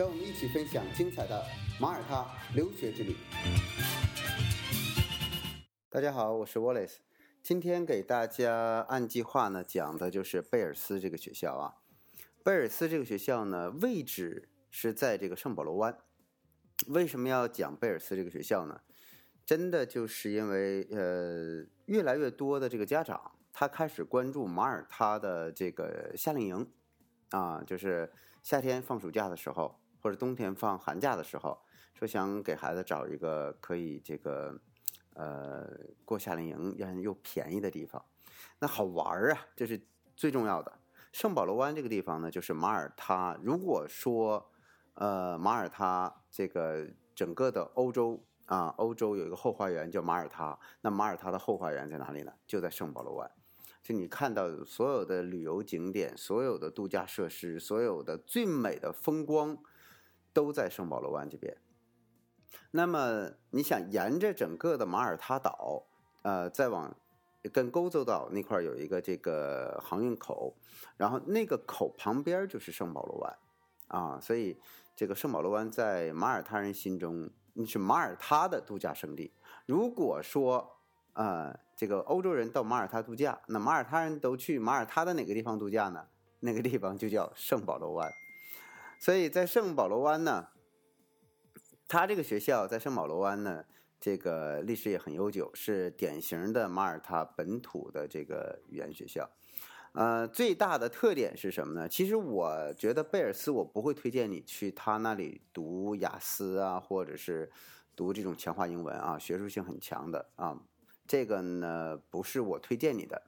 让我们一起分享精彩的马耳他留学之旅。大家好，我是 Wallace，今天给大家按计划呢讲的就是贝尔斯这个学校啊。贝尔斯这个学校呢，位置是在这个圣保罗湾。为什么要讲贝尔斯这个学校呢？真的就是因为呃，越来越多的这个家长他开始关注马耳他的这个夏令营啊，就是夏天放暑假的时候，或者冬天放寒假的时候，说想给孩子找一个可以这个呃过夏令营又便宜的地方，那好玩啊，这是最重要的。圣保罗湾这个地方呢，就是马耳他。如果说呃马耳他这个整个的欧洲。啊，欧洲有一个后花园叫马耳他，那马耳他的后花园在哪里呢？就在圣保罗湾。就你看到所有的旅游景点、所有的度假设施、所有的最美的风光，都在圣保罗湾这边。那么你想沿着整个的马耳他岛，呃，再往跟勾洲岛那块有一个这个航运口，然后那个口旁边就是圣保罗湾啊，所以这个圣保罗湾在马耳他人心中。你是马耳他的度假胜地。如果说，呃，这个欧洲人到马耳他度假，那马耳他人都去马耳他的哪个地方度假呢？那个地方就叫圣保罗湾。所以在圣保罗湾呢，他这个学校在圣保罗湾呢，这个历史也很悠久，是典型的马耳他本土的这个语言学校。呃，最大的特点是什么呢？其实我觉得贝尔斯，我不会推荐你去他那里读雅思啊，或者是读这种强化英文啊，学术性很强的啊。这个呢，不是我推荐你的。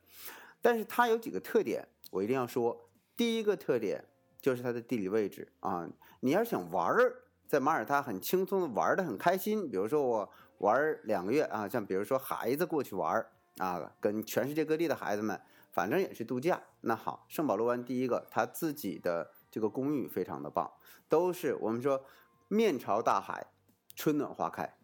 但是它有几个特点，我一定要说。第一个特点就是它的地理位置啊。你要是想玩儿，在马耳他很轻松的玩的很开心，比如说我玩两个月啊，像比如说孩子过去玩啊，跟全世界各地的孩子们。反正也是度假，那好，圣保罗湾第一个，他自己的这个公寓非常的棒，都是我们说面朝大海，春暖花开，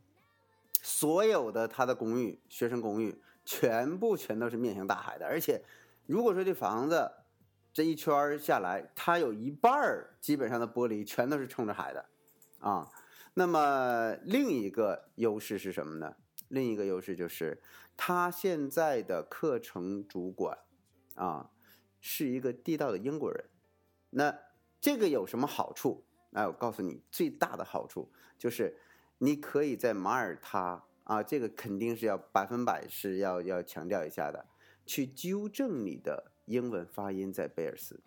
所有的他的公寓，学生公寓全部全都是面向大海的，而且如果说这房子这一圈下来，它有一半儿基本上的玻璃全都是冲着海的，啊，那么另一个优势是什么呢？另一个优势就是他现在的课程主管。啊，是一个地道的英国人，那这个有什么好处？哎我告诉你，最大的好处就是你可以在马耳他啊，这个肯定是要百分百是要要强调一下的，去纠正你的英文发音在贝尔斯。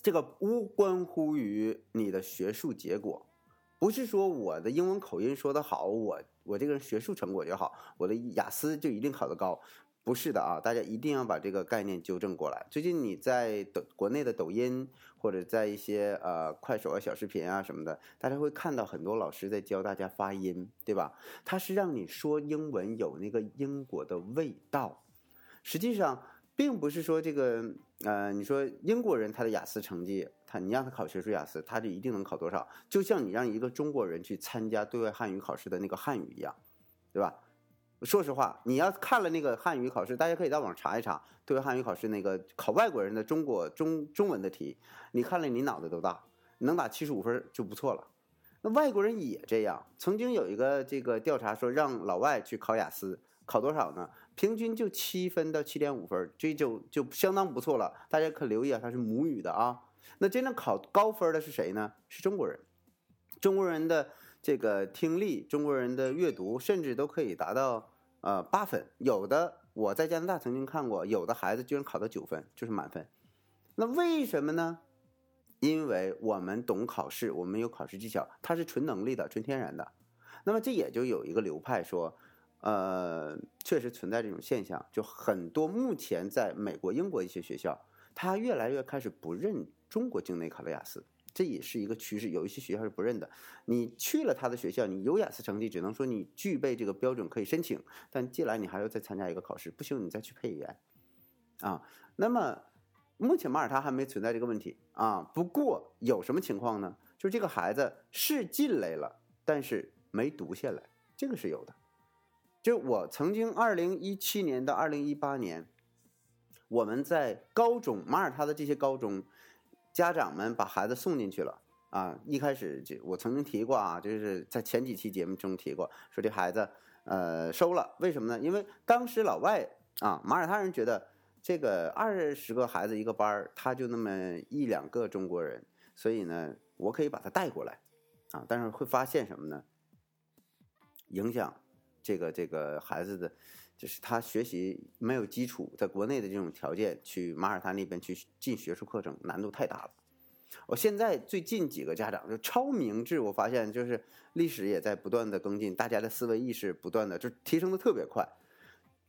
这个无关乎于你的学术结果，不是说我的英文口音说的好，我我这个人学术成果就好，我的雅思就一定考得高。不是的啊，大家一定要把这个概念纠正过来。最近你在抖国内的抖音或者在一些呃快手啊小视频啊什么的，大家会看到很多老师在教大家发音，对吧？他是让你说英文有那个英国的味道。实际上，并不是说这个呃，你说英国人他的雅思成绩，他你让他考学术雅思，他就一定能考多少？就像你让一个中国人去参加对外汉语考试的那个汉语一样，对吧？说实话，你要看了那个汉语考试，大家可以在网上查一查，对外汉语考试那个考外国人的中国中中文的题，你看了你脑袋都大，能打七十五分就不错了。那外国人也这样，曾经有一个这个调查说让老外去考雅思，考多少呢？平均就七分到七点五分，这就就相当不错了。大家可留意啊，它是母语的啊。那真正考高分的是谁呢？是中国人，中国人的。这个听力，中国人的阅读甚至都可以达到呃八分，有的我在加拿大曾经看过，有的孩子居然考到九分，就是满分。那为什么呢？因为我们懂考试，我们有考试技巧，它是纯能力的、纯天然的。那么这也就有一个流派说，呃，确实存在这种现象，就很多目前在美国、英国一些学校，他越来越开始不认中国境内考的雅思。这也是一个趋势。有一些学校是不认的，你去了他的学校，你有雅思成绩，只能说你具备这个标准可以申请，但进来你还要再参加一个考试，不行你再去配语言，啊，那么目前马耳他还没存在这个问题啊。不过有什么情况呢？就是这个孩子是进来了，但是没读下来，这个是有的。就我曾经二零一七年到二零一八年，我们在高中马耳他的这些高中，家长们把孩子送进去了啊。一开始就我曾经提过啊，就是在前几期节目中提过，说这孩子呃收了，为什么呢？因为当时老外啊，马耳他人觉得这个二十个孩子一个班儿，他就那么一两个中国人，所以呢，我可以把他带过来啊。但是会发现什么呢？影响。这个这个孩子的，就是他学习没有基础，在国内的这种条件去马耳他那边去进学术课程难度太大了。我现在最近几个家长就超明智，我发现就是历史也在不断的跟进，大家的思维意识不断的就提升的特别快。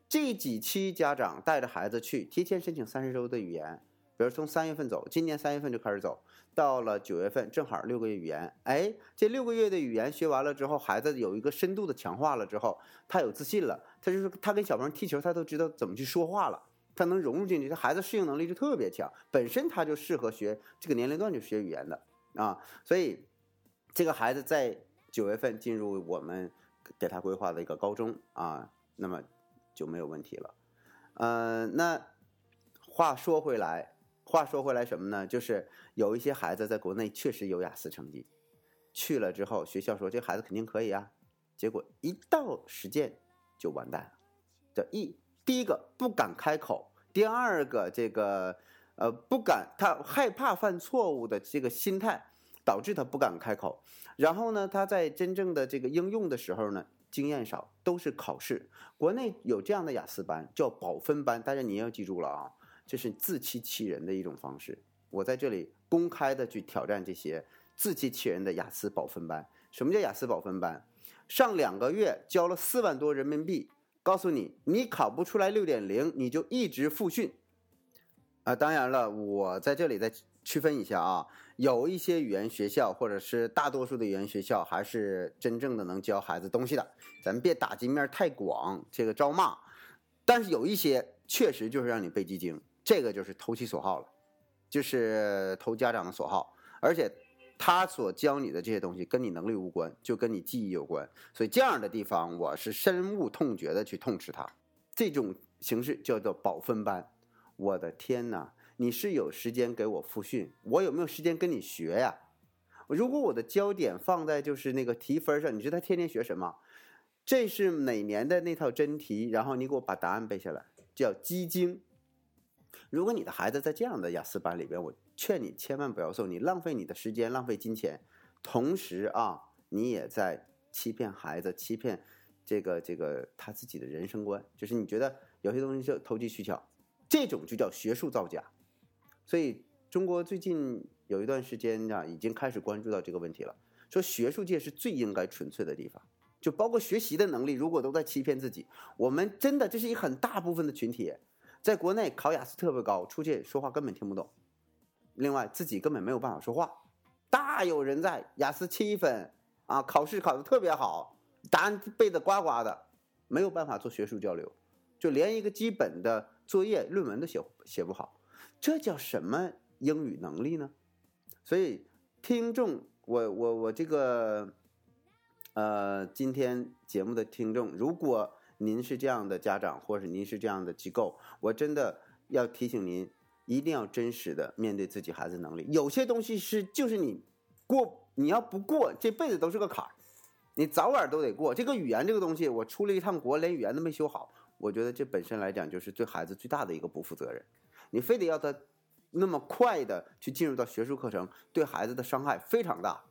这几期家长带着孩子去提前申请三十周的语言，比如从三月份走，今年三月份就开始走。到了九月份，正好六个月语言，哎，这六个月的语言学完了之后，孩子有一个深度的强化了之后，他有自信了，他就是他跟小朋友踢球，他都知道怎么去说话了，他能融入进去，他孩子适应能力就特别强，本身他就适合学这个年龄段就学语言的啊，所以这个孩子在九月份进入我们给他规划的一个高中啊，那么就没有问题了，嗯，那话说回来。话说回来，什么呢？就是有一些孩子在国内确实有雅思成绩，去了之后，学校说这孩子肯定可以啊，结果一到实践就完蛋了。这一第一个不敢开口，第二个这个呃不敢，他害怕犯错误的这个心态导致他不敢开口。然后呢，他在真正的这个应用的时候呢，经验少，都是考试。国内有这样的雅思班叫保分班，大家你要记住了啊。这是自欺欺人的一种方式。我在这里公开的去挑战这些自欺欺人的雅思保分班。什么叫雅思保分班？上两个月交了四万多人民币，告诉你，你考不出来六点零，你就一直复训。啊，当然了，我在这里再区分一下啊，有一些语言学校或者是大多数的语言学校还是真正的能教孩子东西的，咱们别打击面太广，这个招骂。但是有一些确实就是让你背记经。这个就是投其所好了，就是投家长的所好，而且他所教你的这些东西跟你能力无关，就跟你记忆有关。所以这样的地方，我是深恶痛绝的去痛斥他。这种形式叫做保分班。我的天哪，你是有时间给我复训，我有没有时间跟你学呀？如果我的焦点放在就是那个提分上，你知道他天天学什么？这是哪年的那套真题？然后你给我把答案背下来，叫机精。如果你的孩子在这样的雅思班里边，我劝你千万不要送，你浪费你的时间，浪费金钱，同时啊，你也在欺骗孩子，欺骗这个这个他自己的人生观，就是你觉得有些东西就投机取巧，这种就叫学术造假。所以中国最近有一段时间啊，已经开始关注到这个问题了，说学术界是最应该纯粹的地方，就包括学习的能力，如果都在欺骗自己，我们真的这是一很大部分的群体。在国内考雅思特别高，出去说话根本听不懂。另外，自己根本没有办法说话，大有人在，雅思七分啊，考试考得特别好，答案背得呱呱的，没有办法做学术交流，就连一个基本的作业、论文都写写不好，这叫什么英语能力呢？所以，听众，我我我这个，呃，今天节目的听众，如果。您是这样的家长，或者您是这样的机构，我真的要提醒您，一定要真实的面对自己孩子能力。有些东西是就是你过，你要不过，这辈子都是个坎儿，你早晚都得过。这个语言这个东西，我出了一趟国，连语言都没修好，我觉得这本身来讲就是对孩子最大的一个不负责任。你非得要他那么快的去进入到学术课程，对孩子的伤害非常大，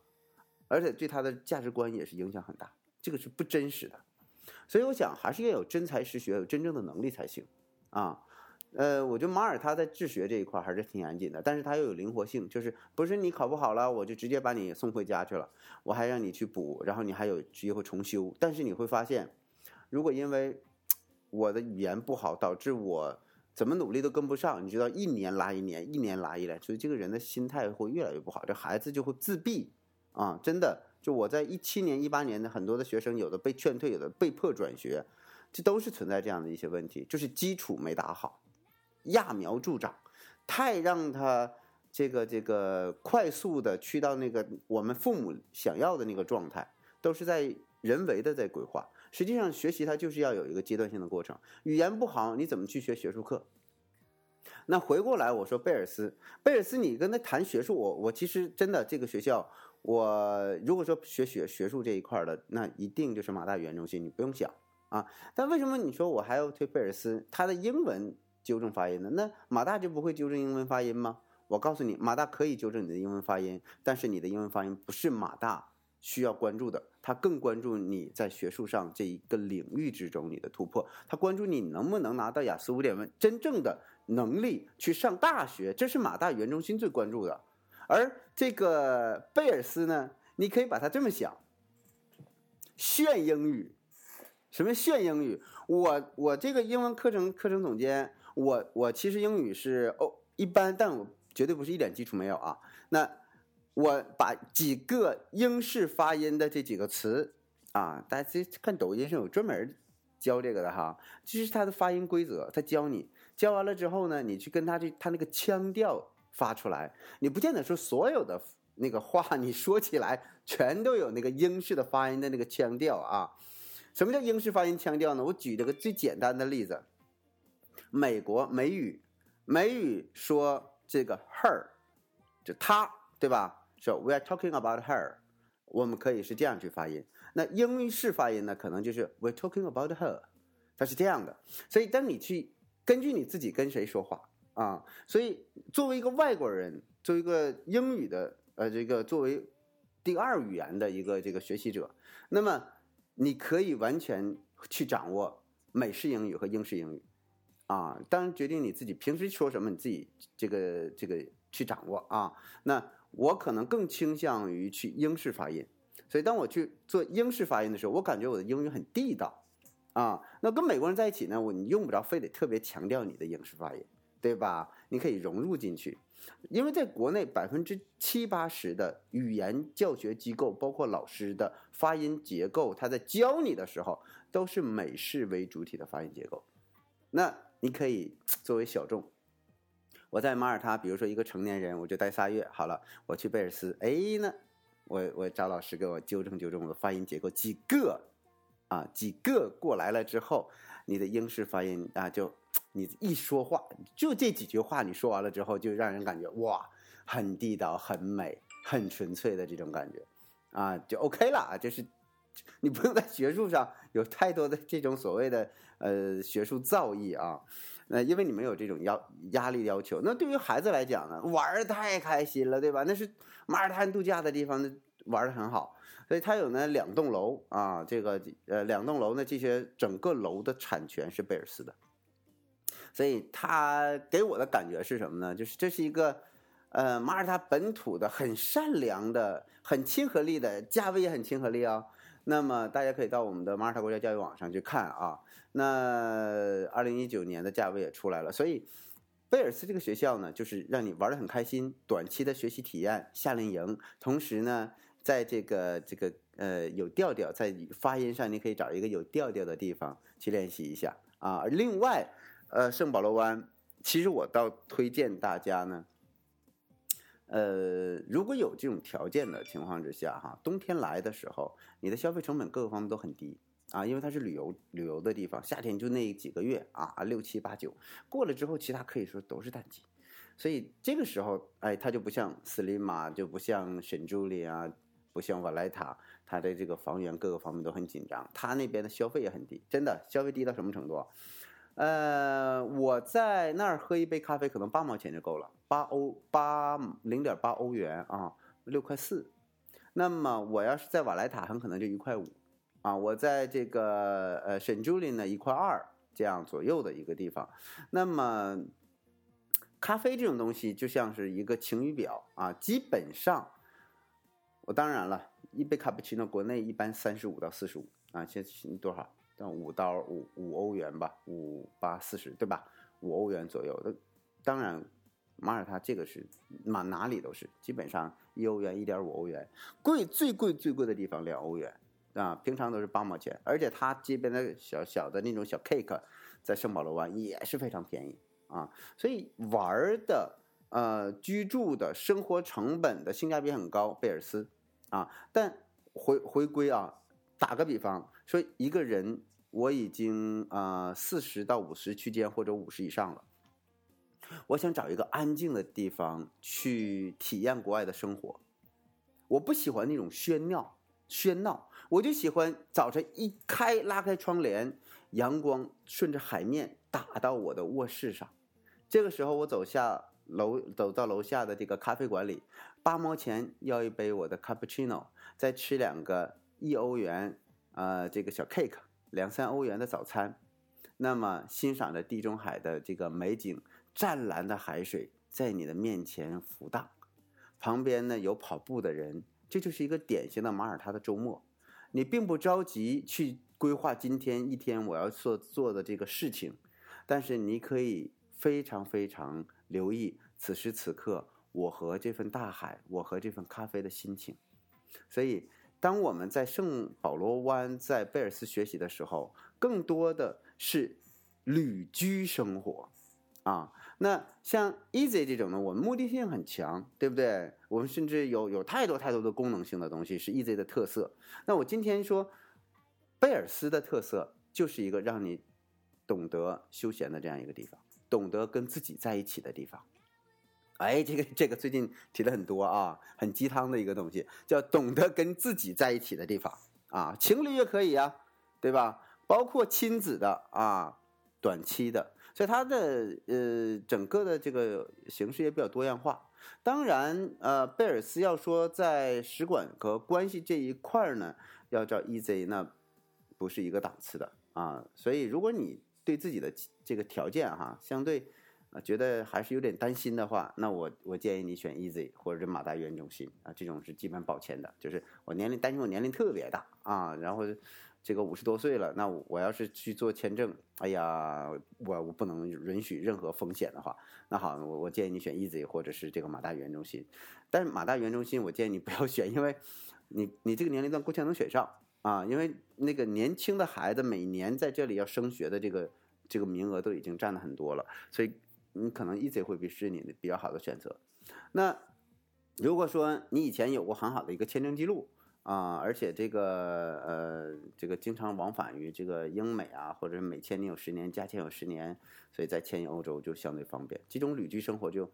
而且对他的价值观也是影响很大，这个是不真实的。所以我想还是要有真才实学，有真正的能力才行，啊，呃，我觉得马耳他在治学这一块还是挺严谨的，但是他又有灵活性，就是不是你考不好了，我就直接把你送回家去了，我还让你去补，然后你还有机会重修。但是你会发现，如果因为我的语言不好导致我怎么努力都跟不上，你知道，一年拉一年，一年拉一年，所以这个人的心态会越来越不好，这孩子就会自闭啊！真的，就我在一七年、一八年的很多的学生，有的被劝退，有的被迫转学，这都是存在这样的一些问题，就是基础没打好，揠苗助长，太让他这个这个快速的去到那个我们父母想要的那个状态，都是在人为的在规划。实际上，学习它就是要有一个阶段性的过程。语言不好，你怎么去学学术课？那回过来，我说贝尔斯，贝尔斯，你跟他谈学术，我我其实真的这个学校，我如果说学学学术这一块的，那一定就是马大语言中心，你不用想啊。但为什么你说我还要推贝尔斯？他的英文纠正发音呢？那马大就不会纠正英文发音吗？我告诉你，马大可以纠正你的英文发音，但是你的英文发音不是马大。需要关注的，他更关注你在学术上这一个领域之中你的突破，他关注你能不能拿到雅思五点分，真正的能力去上大学，这是马大语言中心最关注的。而这个贝尔斯呢，你可以把它这么想：炫英语，什么炫英语？我我这个英文课程课程总监，我我其实英语是哦一般，但我绝对不是一点基础没有啊。那。我把几个英式发音的这几个词啊，大家看抖音上有专门教这个的哈，这是它的发音规则，他教你，教完了之后呢，你去跟他这他那个腔调发出来，你不见得说所有的 那个话你说起来全都有那个英式的发音的那个腔调啊。什么叫英式发音腔调呢？我举了个最简单的例子，美国美语，美语说这个 her，就他，对吧？说 we are talking about her，我们可以是这样去发音。那英式发音呢，可能就是 we are talking about her，它是这样的。所以当你去根据你自己跟谁说话啊，所以作为一个外国人，作为一个英语的呃这个作为第二语言的一个这个学习者，那么你可以完全去掌握美式英语和英式英语啊。当然决定你自己平时说什么，你自己这个这个去掌握啊。那我可能更倾向于去英式发音，所以当我去做英式发音的时候，我感觉我的英语很地道，啊，那跟美国人在一起呢，我你用不着非得特别强调你的英式发音，对吧？你可以融入进去，因为在国内百分之七八十的语言教学机构，包括老师的发音结构，他在教你的时候都是美式为主体的发音结构，那你可以作为小众。我在马耳他，比如说一个成年人，我就待仨月。好了，我去贝尔斯，哎呢，我我找老师给我纠正纠正我的发音结构，几个啊几个过来了之后，你的英式发音啊，就你一说话，就这几句话你说完了之后，就让人感觉哇，很地道、很美、很纯粹的这种感觉啊，就 OK 了啊，就是你不用在学术上有太多的这种所谓的呃学术造诣啊。那因为你没有这种要压力要求，那对于孩子来讲呢，玩儿太开心了，对吧？那是马尔滩度假的地方，玩的很好。所以它有呢两栋楼啊，这个呃两栋楼呢，这些整个楼的产权是贝尔斯的。所以他给我的感觉是什么呢？就是这是一个呃马耳他本土的很善良的、很亲和力的，价位也很亲和力啊。那么大家可以到我们的马耳他国家教育网上去看啊。那二零一九年的价位也出来了，所以贝尔斯这个学校呢，就是让你玩的很开心，短期的学习体验，夏令营。同时呢，在这个这个呃有调调，在发音上你可以找一个有调调的地方去练习一下啊。另外，呃，圣保罗湾，其实我倒推荐大家呢。呃，如果有这种条件的情况之下，哈，冬天来的时候，你的消费成本各个方面都很低啊，因为它是旅游旅游的地方，夏天就那几个月啊，六七八九过了之后，其他可以说都是淡季，所以这个时候，哎，它就不像斯里马，就不像圣朱利啊，不像瓦莱塔，它的这个房源各个方面都很紧张，它那边的消费也很低，真的消费低到什么程度？呃，我在那儿喝一杯咖啡，可能八毛钱就够了，八欧八零点八欧元啊，六块四。那么我要是在瓦莱塔，很可能就一块五啊。我在这个呃圣朱利呢，一块二这样左右的一个地方。那么咖啡这种东西就像是一个晴雨表啊，基本上我当然了一杯卡布奇诺，国内一般三十五到四十五啊，现在多少？到五刀五五欧元吧，五八四十对吧？五欧元左右的。当然，马耳他这个是哪哪里都是，基本上一欧元、一点五欧元，贵最贵最贵的地方两欧元啊，平常都是八毛钱。而且它这边的小小的那种小 cake，在圣保罗湾也是非常便宜啊，所以玩的。呃，居住的生活成本的性价比很高，贝尔斯，啊，但回回归啊，打个比方说，一个人我已经啊四十到五十区间或者五十以上了，我想找一个安静的地方去体验国外的生活，我不喜欢那种喧闹喧闹，我就喜欢早晨一开拉开窗帘，阳光顺着海面打到我的卧室上，这个时候我走下。楼走到楼下的这个咖啡馆里，八毛钱要一杯我的 cappuccino，再吃两个一欧元，呃，这个小 cake，两三欧元的早餐，那么欣赏着地中海的这个美景，湛蓝的海水在你的面前浮荡，旁边呢有跑步的人，这就是一个典型的马耳他的周末。你并不着急去规划今天一天我要做做的这个事情，但是你可以非常非常。留意此时此刻我和这份大海，我和这份咖啡的心情。所以，当我们在圣保罗湾在贝尔斯学习的时候，更多的是旅居生活啊。那像 Easy 这种呢，我们目的性很强，对不对？我们甚至有有太多太多的功能性的东西是 Easy 的特色。那我今天说贝尔斯的特色，就是一个让你懂得休闲的这样一个地方。懂得跟自己在一起的地方，哎，这个这个最近提的很多啊，很鸡汤的一个东西，叫懂得跟自己在一起的地方啊，情侣也可以呀，对吧？包括亲子的啊，短期的，所以它的呃整个的这个形式也比较多样化。当然，呃，贝尔斯要说在使馆和关系这一块呢，要叫 EZ 那不是一个档次的啊，所以如果你。对自己的这个条件哈，相对啊觉得还是有点担心的话，那我我建议你选 Easy 或者马大语言中心啊，这种是基本保签的。就是我年龄担心我年龄特别大啊，然后这个五十多岁了，那我要是去做签证，哎呀，我我不能允许任何风险的话，那好，我我建议你选 Easy 或者是这个马大语言中心。但是马大语言中心我建议你不要选，因为你你这个年龄段够呛能选上。啊，因为那个年轻的孩子每年在这里要升学的这个这个名额都已经占了很多了，所以你可能 easy 会比是你的比较好的选择。那如果说你以前有过很好的一个签证记录啊，而且这个呃这个经常往返于这个英美啊，或者是美签你有十年，加签有十年，所以在迁移欧洲就相对方便，这种旅居生活就。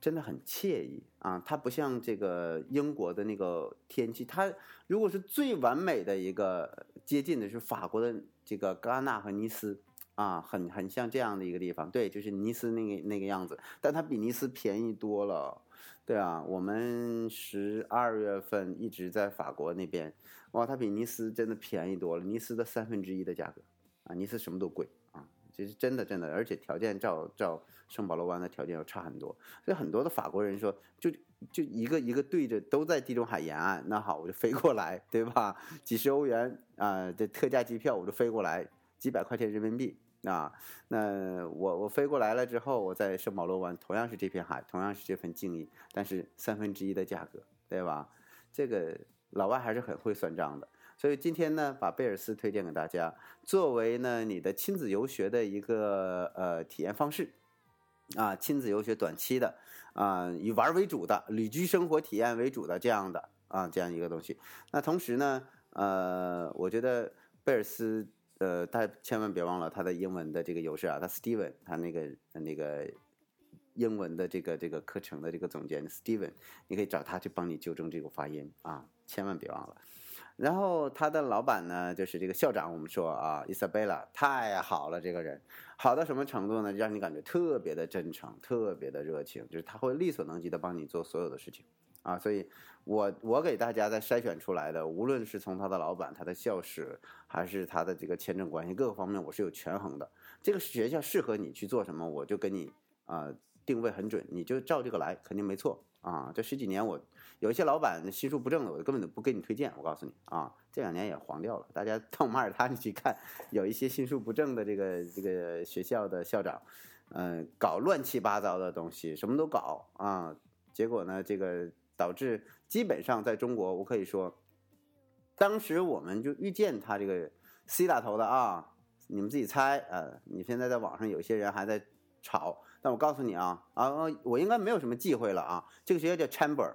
真的很惬意啊！它不像这个英国的那个天气，它如果是最完美的一个接近的是法国的这个戛纳和尼斯啊，很很像这样的一个地方。对，就是尼斯那个那个样子，但它比尼斯便宜多了。对啊，我们十二月份一直在法国那边，哇，它比尼斯真的便宜多了，尼斯的三分之一的价格啊，尼斯什么都贵啊。这是真的，真的，而且条件照照圣保罗湾的条件要差很多，所以很多的法国人说，就就一个一个对着都在地中海沿岸，那好，我就飞过来，对吧？几十欧元啊，这特价机票我就飞过来，几百块钱人民币啊，那我我飞过来了之后，我在圣保罗湾同样是这片海，同样是这份敬意，但是三分之一的价格，对吧？这个老外还是很会算账的。所以今天呢，把贝尔斯推荐给大家，作为呢你的亲子游学的一个呃体验方式，啊，亲子游学短期的啊，以玩为主的旅居生活体验为主的这样的啊这样一个东西。那同时呢，呃，我觉得贝尔斯呃，大家千万别忘了他的英文的这个优势啊，他 Steven 他那个那个英文的这个这个课程的这个总监 Steven，你可以找他去帮你纠正这个发音啊，千万别忘了。然后他的老板呢，就是这个校长。我们说啊，伊莎贝拉太好了，这个人好到什么程度呢？让你感觉特别的真诚，特别的热情，就是他会力所能及的帮你做所有的事情啊。所以，我我给大家在筛选出来的，无论是从他的老板、他的校史，还是他的这个签证关系各个方面，我是有权衡的。这个学校适合你去做什么，我就给你啊定位很准，你就照这个来，肯定没错。啊，这十几年我有一些老板心术不正的，我根本就不给你推荐。我告诉你啊，这两年也黄掉了。大家到马耳他你去看，有一些心术不正的这个这个学校的校长，嗯，搞乱七八糟的东西，什么都搞啊。结果呢，这个导致基本上在中国，我可以说，当时我们就遇见他这个 C 打头的啊，你们自己猜啊。你现在在网上有些人还在吵，但我告诉你啊啊，我应该没有什么忌讳了啊。这个学校叫 Chamber。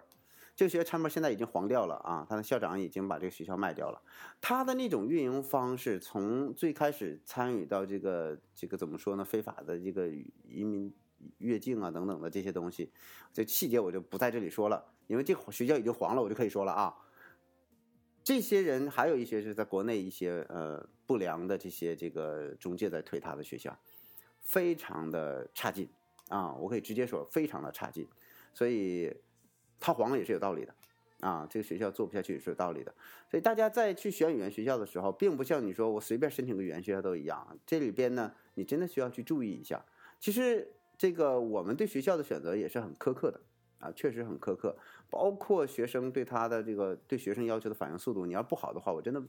这个学校 Chamber 现在已经黄掉了啊，他的校长已经把这个学校卖掉了。他的那种运营方式，从最开始参与到这个这个怎么说呢？非法的这个移民越境啊等等的这些东西，这细节我就不在这里说了，因为这学校已经黄了，我就可以说了啊。这些人还有一些是在国内一些呃不良的这些这个中介在推他的学校，非常的差劲啊，我可以直接说非常的差劲，所以。他黄了也是有道理的，啊，这个学校做不下去也是有道理的。所以大家在去选语言学校的时候，并不像你说我随便申请个语言学校都一样。这里边呢，你真的需要去注意一下。其实这个我们对学校的选择也是很苛刻的，啊，确实很苛刻。包括学生对他的这个对学生要求的反应速度，你要不好的话，我真的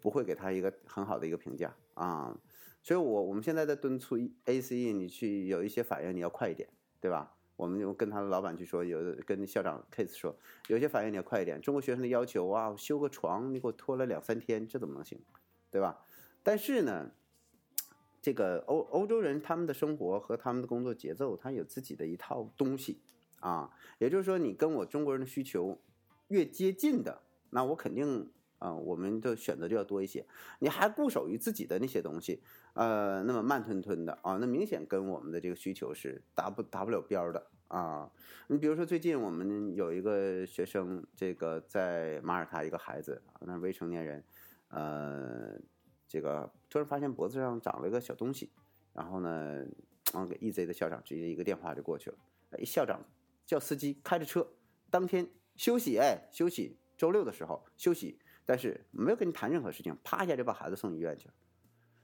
不会给他一个很好的一个评价啊。所以我我们现在在敦促 ACE，你去有一些反应你要快一点，对吧？我们就跟他的老板去说，有跟校长 case 说，有些反应你要快一点。中国学生的要求啊，修个床你给我拖了两三天，这怎么能行，对吧？但是呢，这个欧欧洲人他们的生活和他们的工作节奏，他有自己的一套东西啊。也就是说，你跟我中国人的需求越接近的，那我肯定。啊，我们的选择就要多一些。你还固守于自己的那些东西，呃，那么慢吞吞的啊，那明显跟我们的这个需求是达不达不了边的啊。你比如说，最近我们有一个学生，这个在马耳他一个孩子啊，那未成年人，呃，这个突然发现脖子上长了一个小东西，然后呢，然后，给 EZ 的校长直接一个电话就过去了。哎，校长叫司机开着车，当天休息，哎，休息，周六的时候休息。但是没有跟你谈任何事情，啪一下就把孩子送医院去了，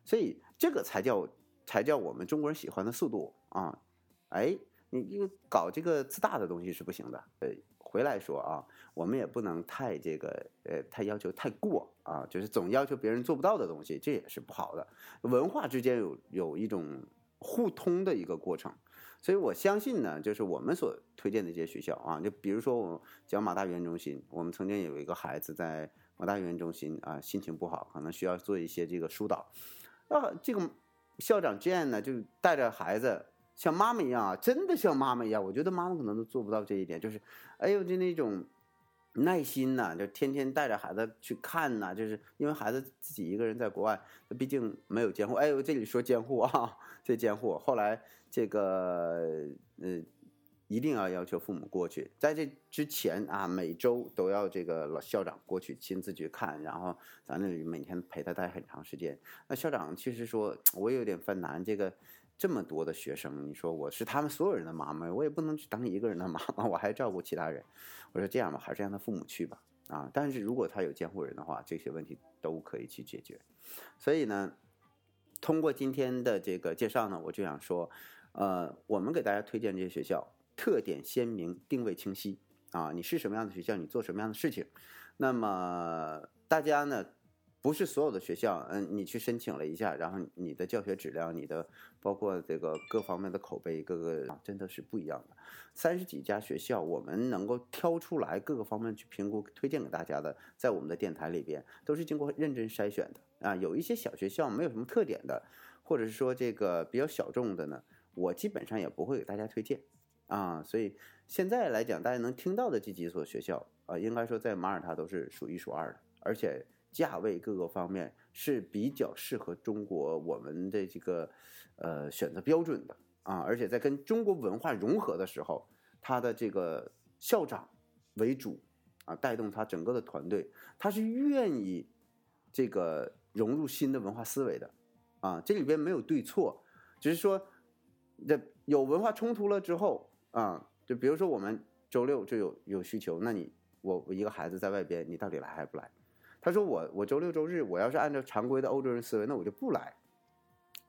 所以这个才叫才叫我们中国人喜欢的速度啊！哎，你你搞这个自大的东西是不行的。呃，回来说啊，我们也不能太这个呃太要求太过啊，就是总要求别人做不到的东西，这也是不好的。文化之间有有一种互通的一个过程，所以我相信呢，就是我们所推荐的这些学校啊，就比如说我讲马大语言中心，我们曾经有一个孩子在。马大语言中心啊，心情不好，可能需要做一些这个疏导。啊，这个校长 Jane 呢，就带着孩子像妈妈一样啊，真的像妈妈一样。我觉得妈妈可能都做不到这一点，就是，哎呦，就那种耐心呐，就天天带着孩子去看呐，就是因为孩子自己一个人在国外，毕竟没有监护。哎呦，这里说监护啊，这监护。后来这个，呃。一定要要求父母过去，在这之前啊，每周都要这个老校长过去亲自去看，然后咱那里每天陪他待很长时间。那校长其实说，我有点犯难，这个这么多的学生，你说我是他们所有人的妈妈，我也不能去当一个人的妈妈，我还照顾其他人。我说这样吧，还是让他父母去吧。啊，但是如果他有监护人的话，这些问题都可以去解决。所以呢，通过今天的这个介绍呢，我就想说，呃，我们给大家推荐这些学校。特点鲜明，定位清晰啊！你是什么样的学校，你做什么样的事情？那么大家呢，不是所有的学校，嗯，你去申请了一下，然后你的教学质量，你的包括这个各方面的口碑，各个真的是不一样的。三十几家学校，我们能够挑出来各个方面去评估、推荐给大家的，在我们的电台里边都是经过认真筛选的啊。有一些小学校没有什么特点的，或者是说这个比较小众的呢，我基本上也不会给大家推荐。啊，所以现在来讲，大家能听到的这几所学校啊，应该说在马耳他都是数一数二的，而且价位各个方面是比较适合中国我们的这个呃选择标准的啊，而且在跟中国文化融合的时候，他的这个校长为主啊，带动他整个的团队，他是愿意这个融入新的文化思维的啊，这里边没有对错，只是说这有文化冲突了之后。啊，就比如说我们周六就有有需求，那你我我一个孩子在外边，你到底来还不来？他说我我周六周日我要是按照常规的欧洲人思维，那我就不来。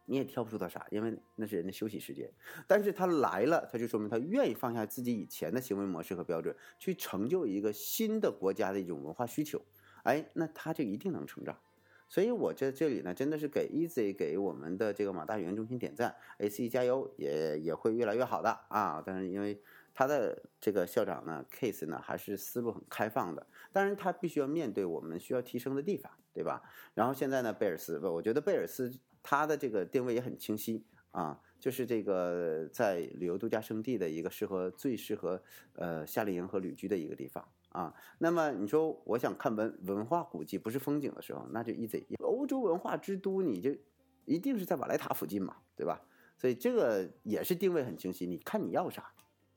你也挑不出他啥，因为那是人的休息时间。但是他来了，他就说明他愿意放下自己以前的行为模式和标准，去成就一个新的国家的一种文化需求。哎，那他就一定能成长。所以我在这里呢，真的是给 Easy 给我们的这个马大语言中心点赞，AC 加油，也也会越来越好的啊！但是因为他的这个校长呢，Case 呢还是思路很开放的，当然他必须要面对我们需要提升的地方，对吧？然后现在呢，贝尔斯，我觉得贝尔斯他的这个定位也很清晰啊，就是这个在旅游度假胜地的一个适合最适合呃夏令营和旅居的一个地方。啊，那么你说我想看文文化古迹，不是风景的时候，那就 easy。欧洲文化之都，你就一定是在瓦莱塔附近嘛，对吧？所以这个也是定位很清晰。你看你要啥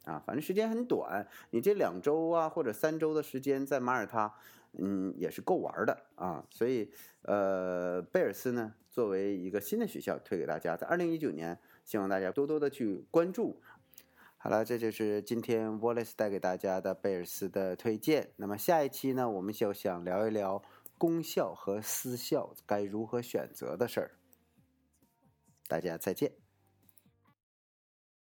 啊？反正时间很短，你这两周啊或者三周的时间在马耳他，嗯，也是够玩的啊。所以呃，贝尔斯呢，作为一个新的学校推给大家，在二零一九年，希望大家多多的去关注。好了，这就是今天 Wallace 带给大家的贝尔斯的推荐。那么下一期呢，我们就想聊一聊公校和私校该如何选择的事儿。大家再见。